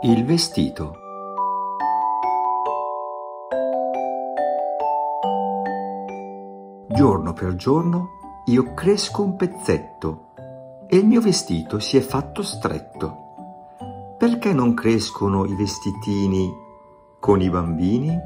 Il vestito. Giorno per giorno io cresco un pezzetto e il mio vestito si è fatto stretto. Perché non crescono i vestitini con i bambini?